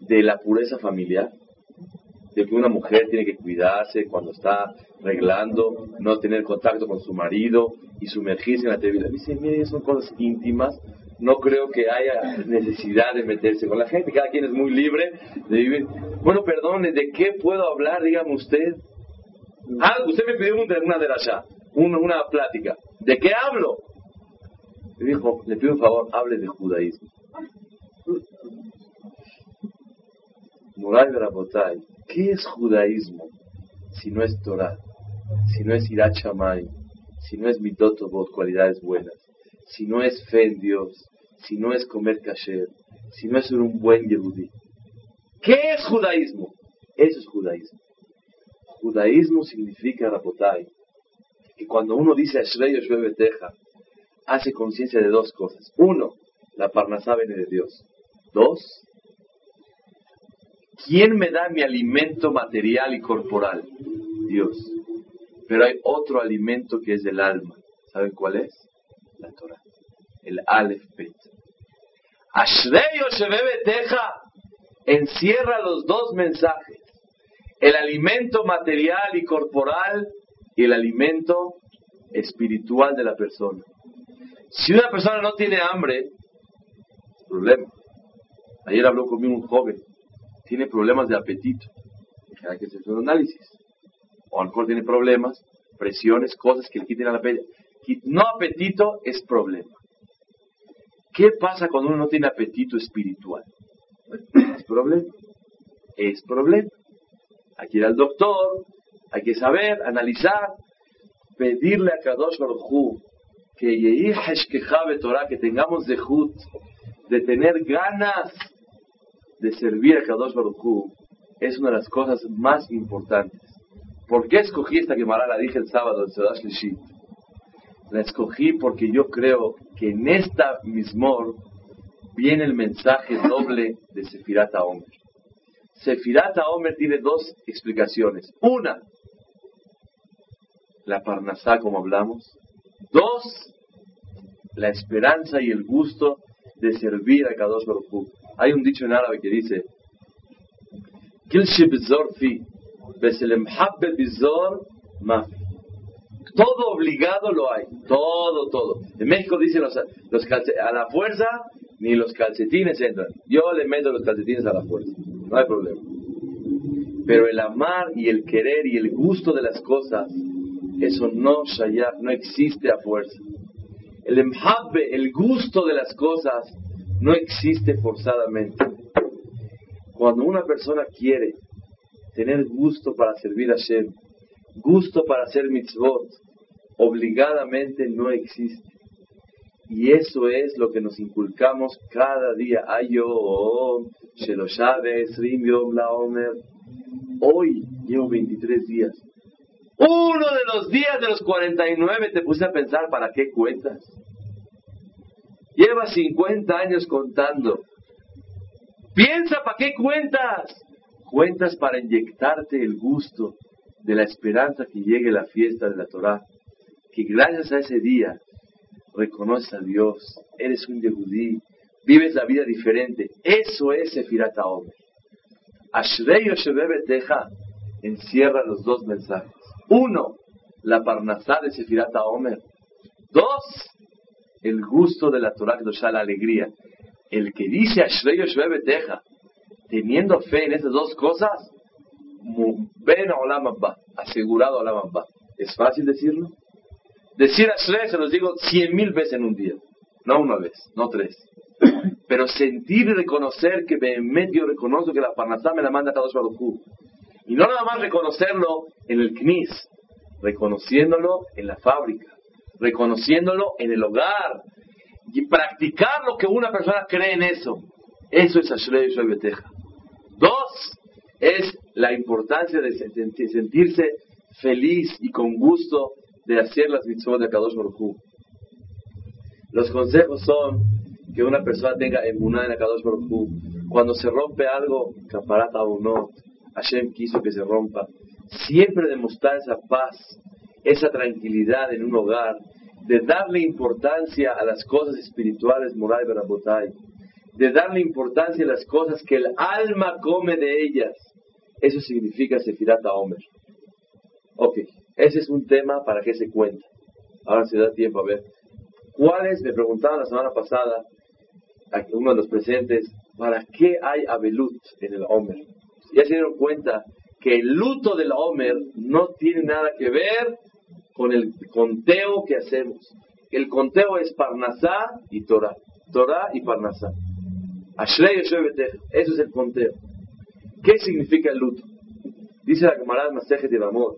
de la pureza familiar, de que una mujer tiene que cuidarse cuando está arreglando, no tener contacto con su marido y sumergirse en la televisión. Dice, mire, son cosas íntimas, no creo que haya necesidad de meterse con la gente, cada quien es muy libre de vivir. Bueno, perdone, ¿de qué puedo hablar? Dígame usted. Ah, usted me pidió una de allá, una, una plática. ¿De qué hablo? Le dijo, le pido un favor, hable de judaísmo. Moray Rabotay, ¿qué es judaísmo si no es Torah? Si no es Irachamay, si no es Mitotobot, cualidades buenas, si no es fe en Dios, si no es comer kasher, si no es ser un buen yehudí. ¿Qué es judaísmo? Eso es judaísmo. Judaísmo significa Rabotay, que cuando uno dice Ashrei Yoshua Teja, hace conciencia de dos cosas. Uno, la parnasá viene de Dios. Dos, ¿quién me da mi alimento material y corporal? Dios. Pero hay otro alimento que es del alma. ¿Saben cuál es? La Torah. El Aleph Bet. Teja encierra los dos mensajes. El alimento material y corporal y el alimento espiritual de la persona. Si una persona no tiene hambre, problema. Ayer habló conmigo un joven, tiene problemas de apetito. Hay que hacer un análisis. O a lo mejor tiene problemas, presiones, cosas que le quiten la apetito. No apetito es problema. ¿Qué pasa cuando uno no tiene apetito espiritual? Es problema. Es problema. Hay que ir al doctor, hay que saber, analizar, pedirle a Kadosh Baruj que que tengamos dejud, de tener ganas de servir a Kadosh Baruj es una de las cosas más importantes. ¿Por qué escogí esta Gemara? La dije el sábado en Sedash Lishit. La escogí porque yo creo que en esta mismor viene el mensaje doble de Sefirat Omer. Sefirat Omer tiene dos explicaciones. Una, la parnasá, como hablamos. Dos, la esperanza y el gusto de servir a Kadosh Baruj Hay un dicho en árabe que dice, todo obligado lo hay, todo, todo. En México dicen los, a la fuerza ni los calcetines entran. Yo le meto los calcetines a la fuerza, no hay problema. Pero el amar y el querer y el gusto de las cosas eso no, no existe a fuerza. El emhabbe, el gusto de las cosas, no existe forzadamente. Cuando una persona quiere tener gusto para servir a Shem, gusto para hacer mitzvot, obligadamente no existe. Y eso es lo que nos inculcamos cada día. La Hoy llevo 23 días Uno de los días de los 49 te puse a pensar, ¿para qué cuentas? Llevas 50 años contando. Piensa, ¿para qué cuentas? Cuentas para inyectarte el gusto de la esperanza que llegue la fiesta de la Torah. Que gracias a ese día reconoces a Dios, eres un yehudí, vives la vida diferente. Eso es Sefirat Omer. Ashrei Teja encierra los dos mensajes. Uno, la parnasá de Sefirat Omer. Dos, el gusto de la Torah Kedoshá, la alegría. El que dice Ashrei Teja, teniendo fe en esas dos cosas, ven a Olam Abba, asegurado Olam Abba. ¿Es fácil decirlo? Decir Ashrei se los digo cien mil veces en un día. No una vez, no tres. Pero sentir y reconocer que me yo reconozco que la Parnasá me la manda Kadosh Baruj Y no nada más reconocerlo en el Knis, reconociéndolo en la fábrica, reconociéndolo en el hogar, y practicar lo que una persona cree en eso. Eso es Ashrei Beteja. Dos, es la importancia de sentirse feliz y con gusto de hacer las mitzvot de Kadosh Baruj Los consejos son que una persona tenga emuná en Akadosh Baruj Cuando se rompe algo, caparata o no, Hashem quiso que se rompa. Siempre demostrar esa paz, esa tranquilidad en un hogar, de darle importancia a las cosas espirituales, moral y de darle importancia a las cosas que el alma come de ellas. Eso significa Sefirata Omer. Ok, ese es un tema para que se cuenta. Ahora se da tiempo a ver. ¿Cuáles, me preguntaban la semana pasada, uno de los presentes, ¿para qué hay abelut en el Homer? Ya se dieron cuenta que el luto del Homer no tiene nada que ver con el conteo que hacemos. El conteo es Parnasá y Torah. Torah y Parnasá. Ashrei Eso es el conteo. ¿Qué significa el luto? Dice la camarada Masejet de Bamot,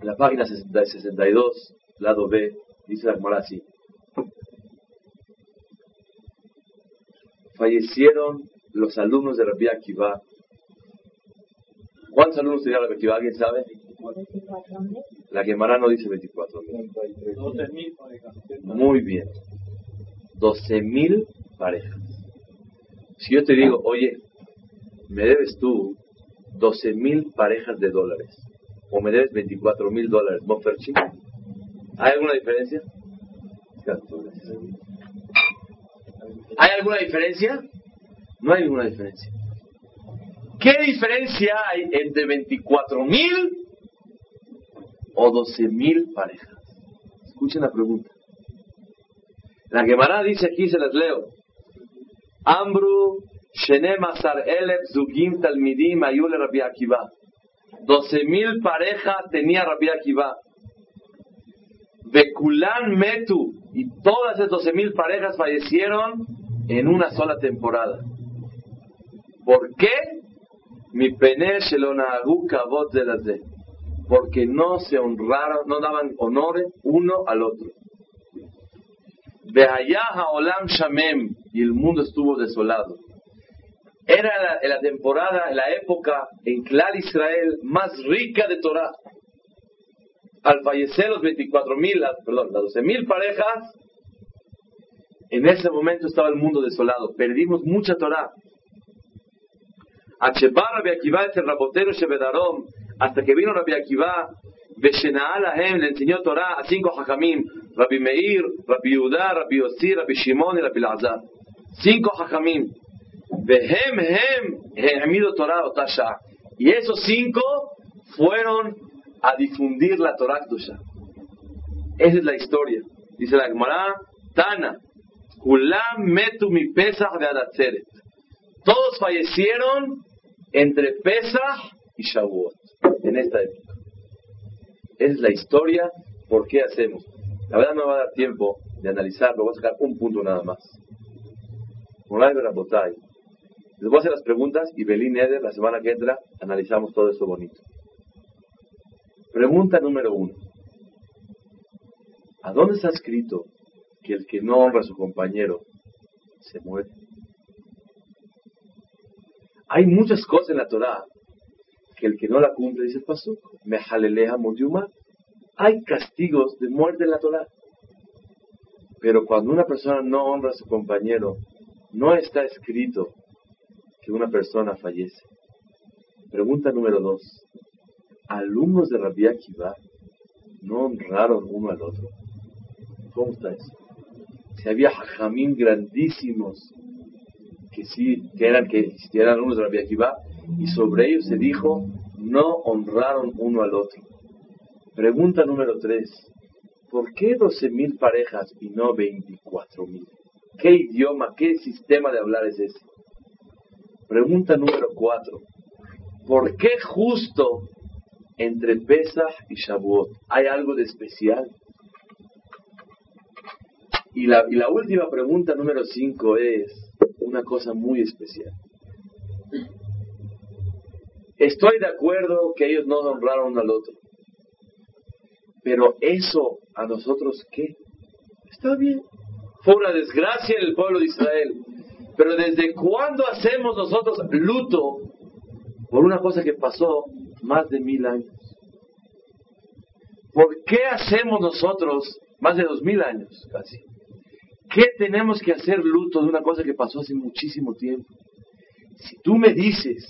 en la página 62, lado B, dice la camarada así. fallecieron los alumnos de Rabbi Akiva. ¿Cuántos alumnos tenía Rabbi Akiva? ¿Alguien sabe? La Gemara no dice 24 mil. Muy bien. 12 mil parejas. Si yo te digo, oye, me debes tú 12 mil parejas de dólares, o me debes 24 mil dólares, ¿hay alguna diferencia? ¿Hay alguna diferencia? No hay ninguna diferencia. ¿Qué diferencia hay entre 24 mil o 12 mil parejas? Escuchen la pregunta. La Gemara dice aquí, se las leo. Ambru Shenem Asar Elef Zugim Talmidim Ayule Rabbi Akiva. 12 mil parejas tenía Rabbi Akiva. Bekulan Metu. Y todas esas 12 mil parejas fallecieron en una sola temporada. ¿Por qué? Mi pene de la de porque no se honraron, no daban honor uno al otro. Behayaha olam shamem y el mundo estuvo desolado. Era la, la temporada, la época en Clar Israel más rica de Torah. Al fallecer los 24 mil, perdón, las 12 mil parejas, en ese momento estaba el mundo desolado. Perdimos mucha Torah. Hasta que vino Rabbi Akiva, Beshena'alahem le enseñó Torah a cinco hajamim. Rabbi Meir, Rabbi Yudá, Rabbi Yossi, Rabbi Shimon y Rabbi Lazar. Cinco hajamim. Behem hem hemido Torah otasha. Y esos cinco fueron a difundir la Torah Esa es la historia. Dice la Gemara, Tana, metu mi Pesach de Adatzeret. Todos fallecieron entre Pesach y Shavuot en esta época. Es la historia, ¿por qué hacemos? La verdad no va a dar tiempo de analizarlo, voy a sacar un punto nada más. Les voy a hacer las preguntas y Belín Eder, la semana que entra, analizamos todo esto bonito. Pregunta número uno. ¿A dónde está escrito que el que no honra a su compañero se muere. Hay muchas cosas en la Torah que el que no la cumple, dice el pasuk, me jaleleja modyuma. Hay castigos de muerte en la Torah. Pero cuando una persona no honra a su compañero, no está escrito que una persona fallece. Pregunta número dos. ¿Alumnos de Rabbi Akiva no honraron uno al otro? ¿Cómo está eso? Si había hajamín grandísimos que sí, eran, que existieran alumnos de Rabbi Akiva, y sobre ellos se dijo, no honraron uno al otro. Pregunta número tres. ¿Por qué 12.000 parejas y no 24.000? ¿Qué idioma, qué sistema de hablar es ese? Pregunta número cuatro. ¿Por qué justo entre Pesach y Shavuot hay algo de especial? Y la, y la última pregunta número cinco es una cosa muy especial. Estoy de acuerdo que ellos no honraron al otro. Pero eso a nosotros qué? Está bien. Fue una desgracia en el pueblo de Israel. Pero ¿desde cuándo hacemos nosotros luto por una cosa que pasó más de mil años? ¿Por qué hacemos nosotros más de dos mil años casi? ¿Qué tenemos que hacer luto de una cosa que pasó hace muchísimo tiempo? Si tú me dices,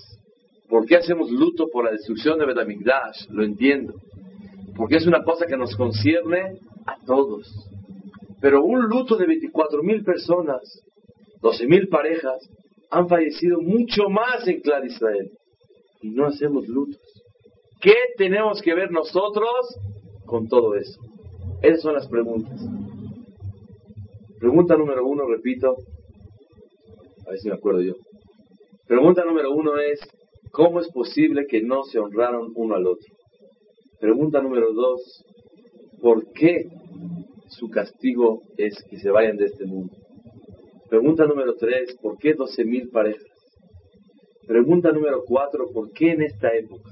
¿por qué hacemos luto por la destrucción de Betamigdash? Lo entiendo. Porque es una cosa que nos concierne a todos. Pero un luto de 24 mil personas, 12 mil parejas, han fallecido mucho más en Clar Israel. Y no hacemos lutos. ¿Qué tenemos que ver nosotros con todo eso? Esas son las preguntas. Pregunta número uno, repito. A ver si me acuerdo yo. Pregunta número uno es, ¿cómo es posible que no se honraron uno al otro? Pregunta número dos, ¿por qué su castigo es que se vayan de este mundo? Pregunta número tres, ¿por qué doce mil parejas? Pregunta número cuatro, ¿por qué en esta época?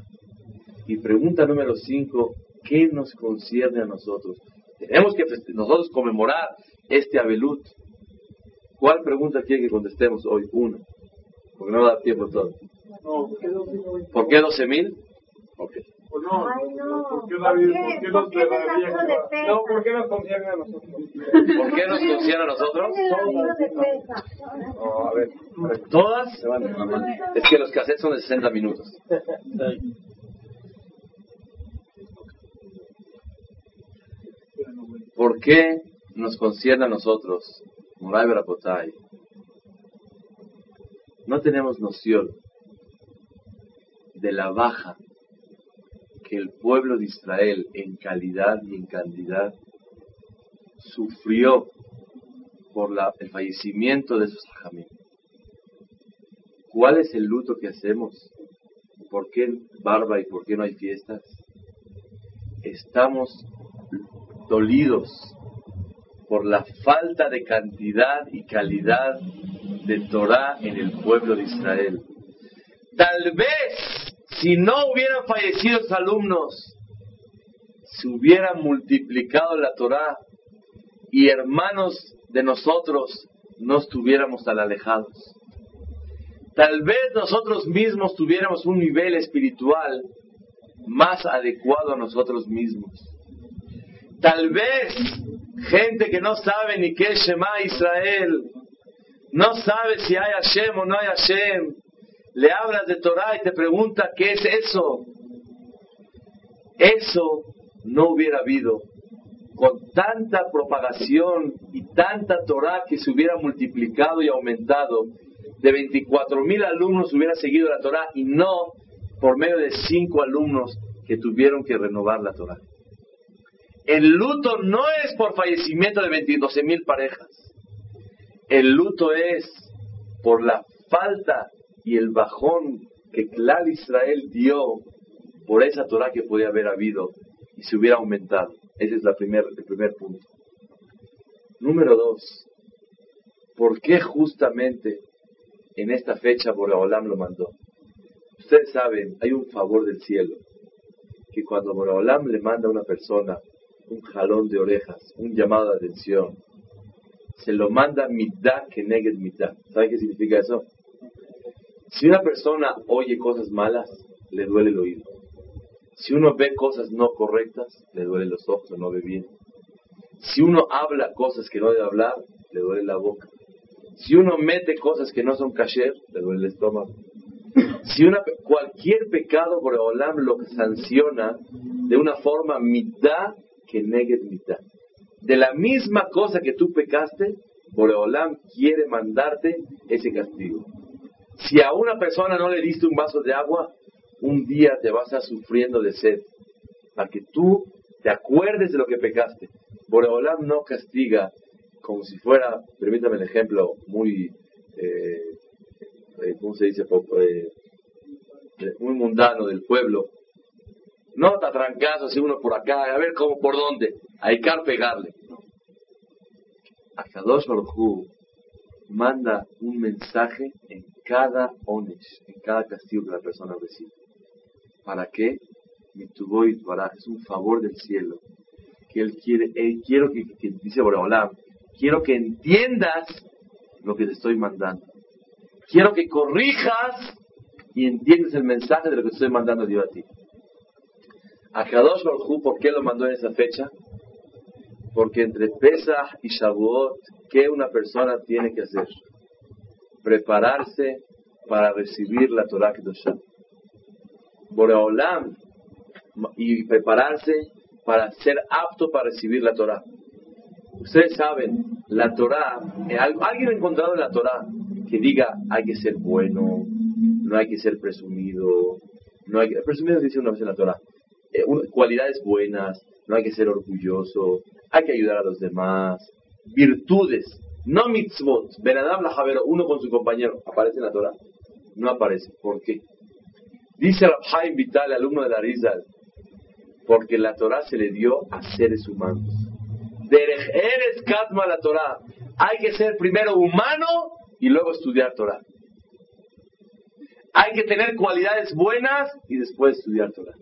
Y pregunta número cinco, ¿qué nos concierne a nosotros? Tenemos que nosotros conmemorar este Abelut. ¿Cuál pregunta quiere que contestemos hoy? Una. Porque no da tiempo todo. ¿Por qué doce mil? Ok. Pues no, Ay, no. ¿por qué qué? ¿Por qué. No, ¿por qué nos concierne a nosotros? ¿Por qué nos concierne a nosotros? No, a ver, ¿Todas? Es que los cassettes son de 60 minutos. ¿Por qué nos concierne a nosotros, Moray? No tenemos noción de la baja que el pueblo de Israel en calidad y en cantidad sufrió por el fallecimiento de sus hajamim. ¿Cuál es el luto que hacemos? ¿Por qué barba y por qué no hay fiestas? Estamos dolidos por la falta de cantidad y calidad de Torah en el pueblo de Israel. Tal vez si no hubieran fallecido los alumnos, se hubiera multiplicado la Torah y hermanos de nosotros no estuviéramos tan alejados. Tal vez nosotros mismos tuviéramos un nivel espiritual más adecuado a nosotros mismos. Tal vez gente que no sabe ni qué es Shema Israel, no sabe si hay Hashem o no hay Hashem, le hablas de Torah y te pregunta qué es eso. Eso no hubiera habido con tanta propagación y tanta Torah que se hubiera multiplicado y aumentado. De 24 mil alumnos hubiera seguido la Torah y no por medio de cinco alumnos que tuvieron que renovar la Torah. El luto no es por fallecimiento de 22 mil parejas. El luto es por la falta y el bajón que Clar Israel dio por esa Torah que podía haber habido y se hubiera aumentado. Ese es la primer, el primer punto. Número dos, ¿por qué justamente en esta fecha Boraholam lo mandó? Ustedes saben, hay un favor del cielo, que cuando Boraholam le manda a una persona un jalón de orejas, un llamado de atención, se lo manda mitad que neged mitad. ¿Saben qué significa eso? Si una persona oye cosas malas, le duele el oído. Si uno ve cosas no correctas, le duele los ojos o no ve bien. Si uno habla cosas que no debe hablar, le duele la boca. Si uno mete cosas que no son kasher, le duele el estómago. Si una, cualquier pecado por Olam lo sanciona de una forma mitad que negue mitad. De la misma cosa que tú pecaste, Boreolam quiere mandarte ese castigo. Si a una persona no le diste un vaso de agua, un día te vas a sufriendo de sed, para que tú te acuerdes de lo que pecaste. Boreolam no castiga como si fuera, permítame el ejemplo muy, eh, eh ¿cómo se dice? Eh, muy mundano del pueblo. No te atrancas así uno por acá, a ver cómo, por dónde. Hay que pegarle. Akadosh Baruj manda un mensaje en cada onesh, en cada castigo que la persona recibe. ¿Para qué? es un favor del cielo. Que él quiere, él quiero que, dice Boreolam, quiero que entiendas lo que te estoy mandando. Quiero que corrijas y entiendas el mensaje de lo que estoy mandando Dios a ti. A Kadosh ¿por qué lo mandó en esa fecha? Porque entre Pesach y Shavuot, ¿qué una persona tiene que hacer? Prepararse para recibir la Torah Kedoshah. Boreolam y prepararse para ser apto para recibir la Torah. Ustedes saben, la Torah, eh, alguien ha encontrado en la Torah que diga hay que ser bueno, no hay que ser presumido, no hay que, presumido dice una vez en la Torah, eh, cualidades buenas, no hay que ser orgulloso, hay que ayudar a los demás, virtudes, no mitzvot, Benadam la Javero, uno con su compañero, ¿aparece en la Torah? No aparece, ¿por qué? Dice Rabhaim Vital, alumno de la Rizal, porque la Torah se le dio a seres humanos. Eres katma la Torah. Hay que ser primero humano y luego estudiar Torah. Hay que tener cualidades buenas y después estudiar Torah.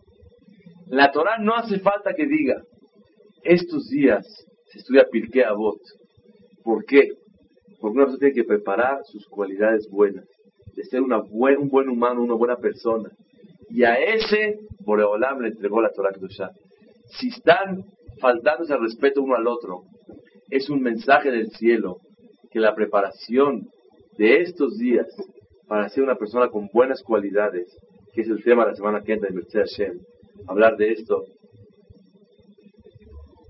La Torah no hace falta que diga, estos días se estudia Pirkei Avot. ¿Por qué? Porque una persona tiene que preparar sus cualidades buenas, de ser una un buen humano, una buena persona. Y a ese, Boreolam le entregó la Torah Kedoshah. Si están faltándose al respeto uno al otro, es un mensaje del cielo que la preparación de estos días para ser una persona con buenas cualidades, que es el tema de la semana que entra en Hashem, hablar de esto,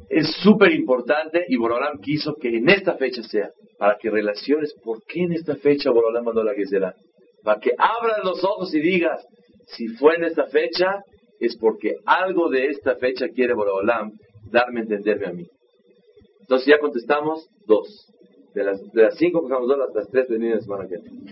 es súper importante y Borolam quiso que en esta fecha sea, para que relaciones, ¿por qué en esta fecha Borolam mandó la que será? Para que abras los ojos y digas, si fue en esta fecha, es porque algo de esta fecha quiere Borolam darme a entenderme a mí. Entonces ya contestamos dos. De las, de las cinco, pasamos dos, las, las tres de la semana que viene.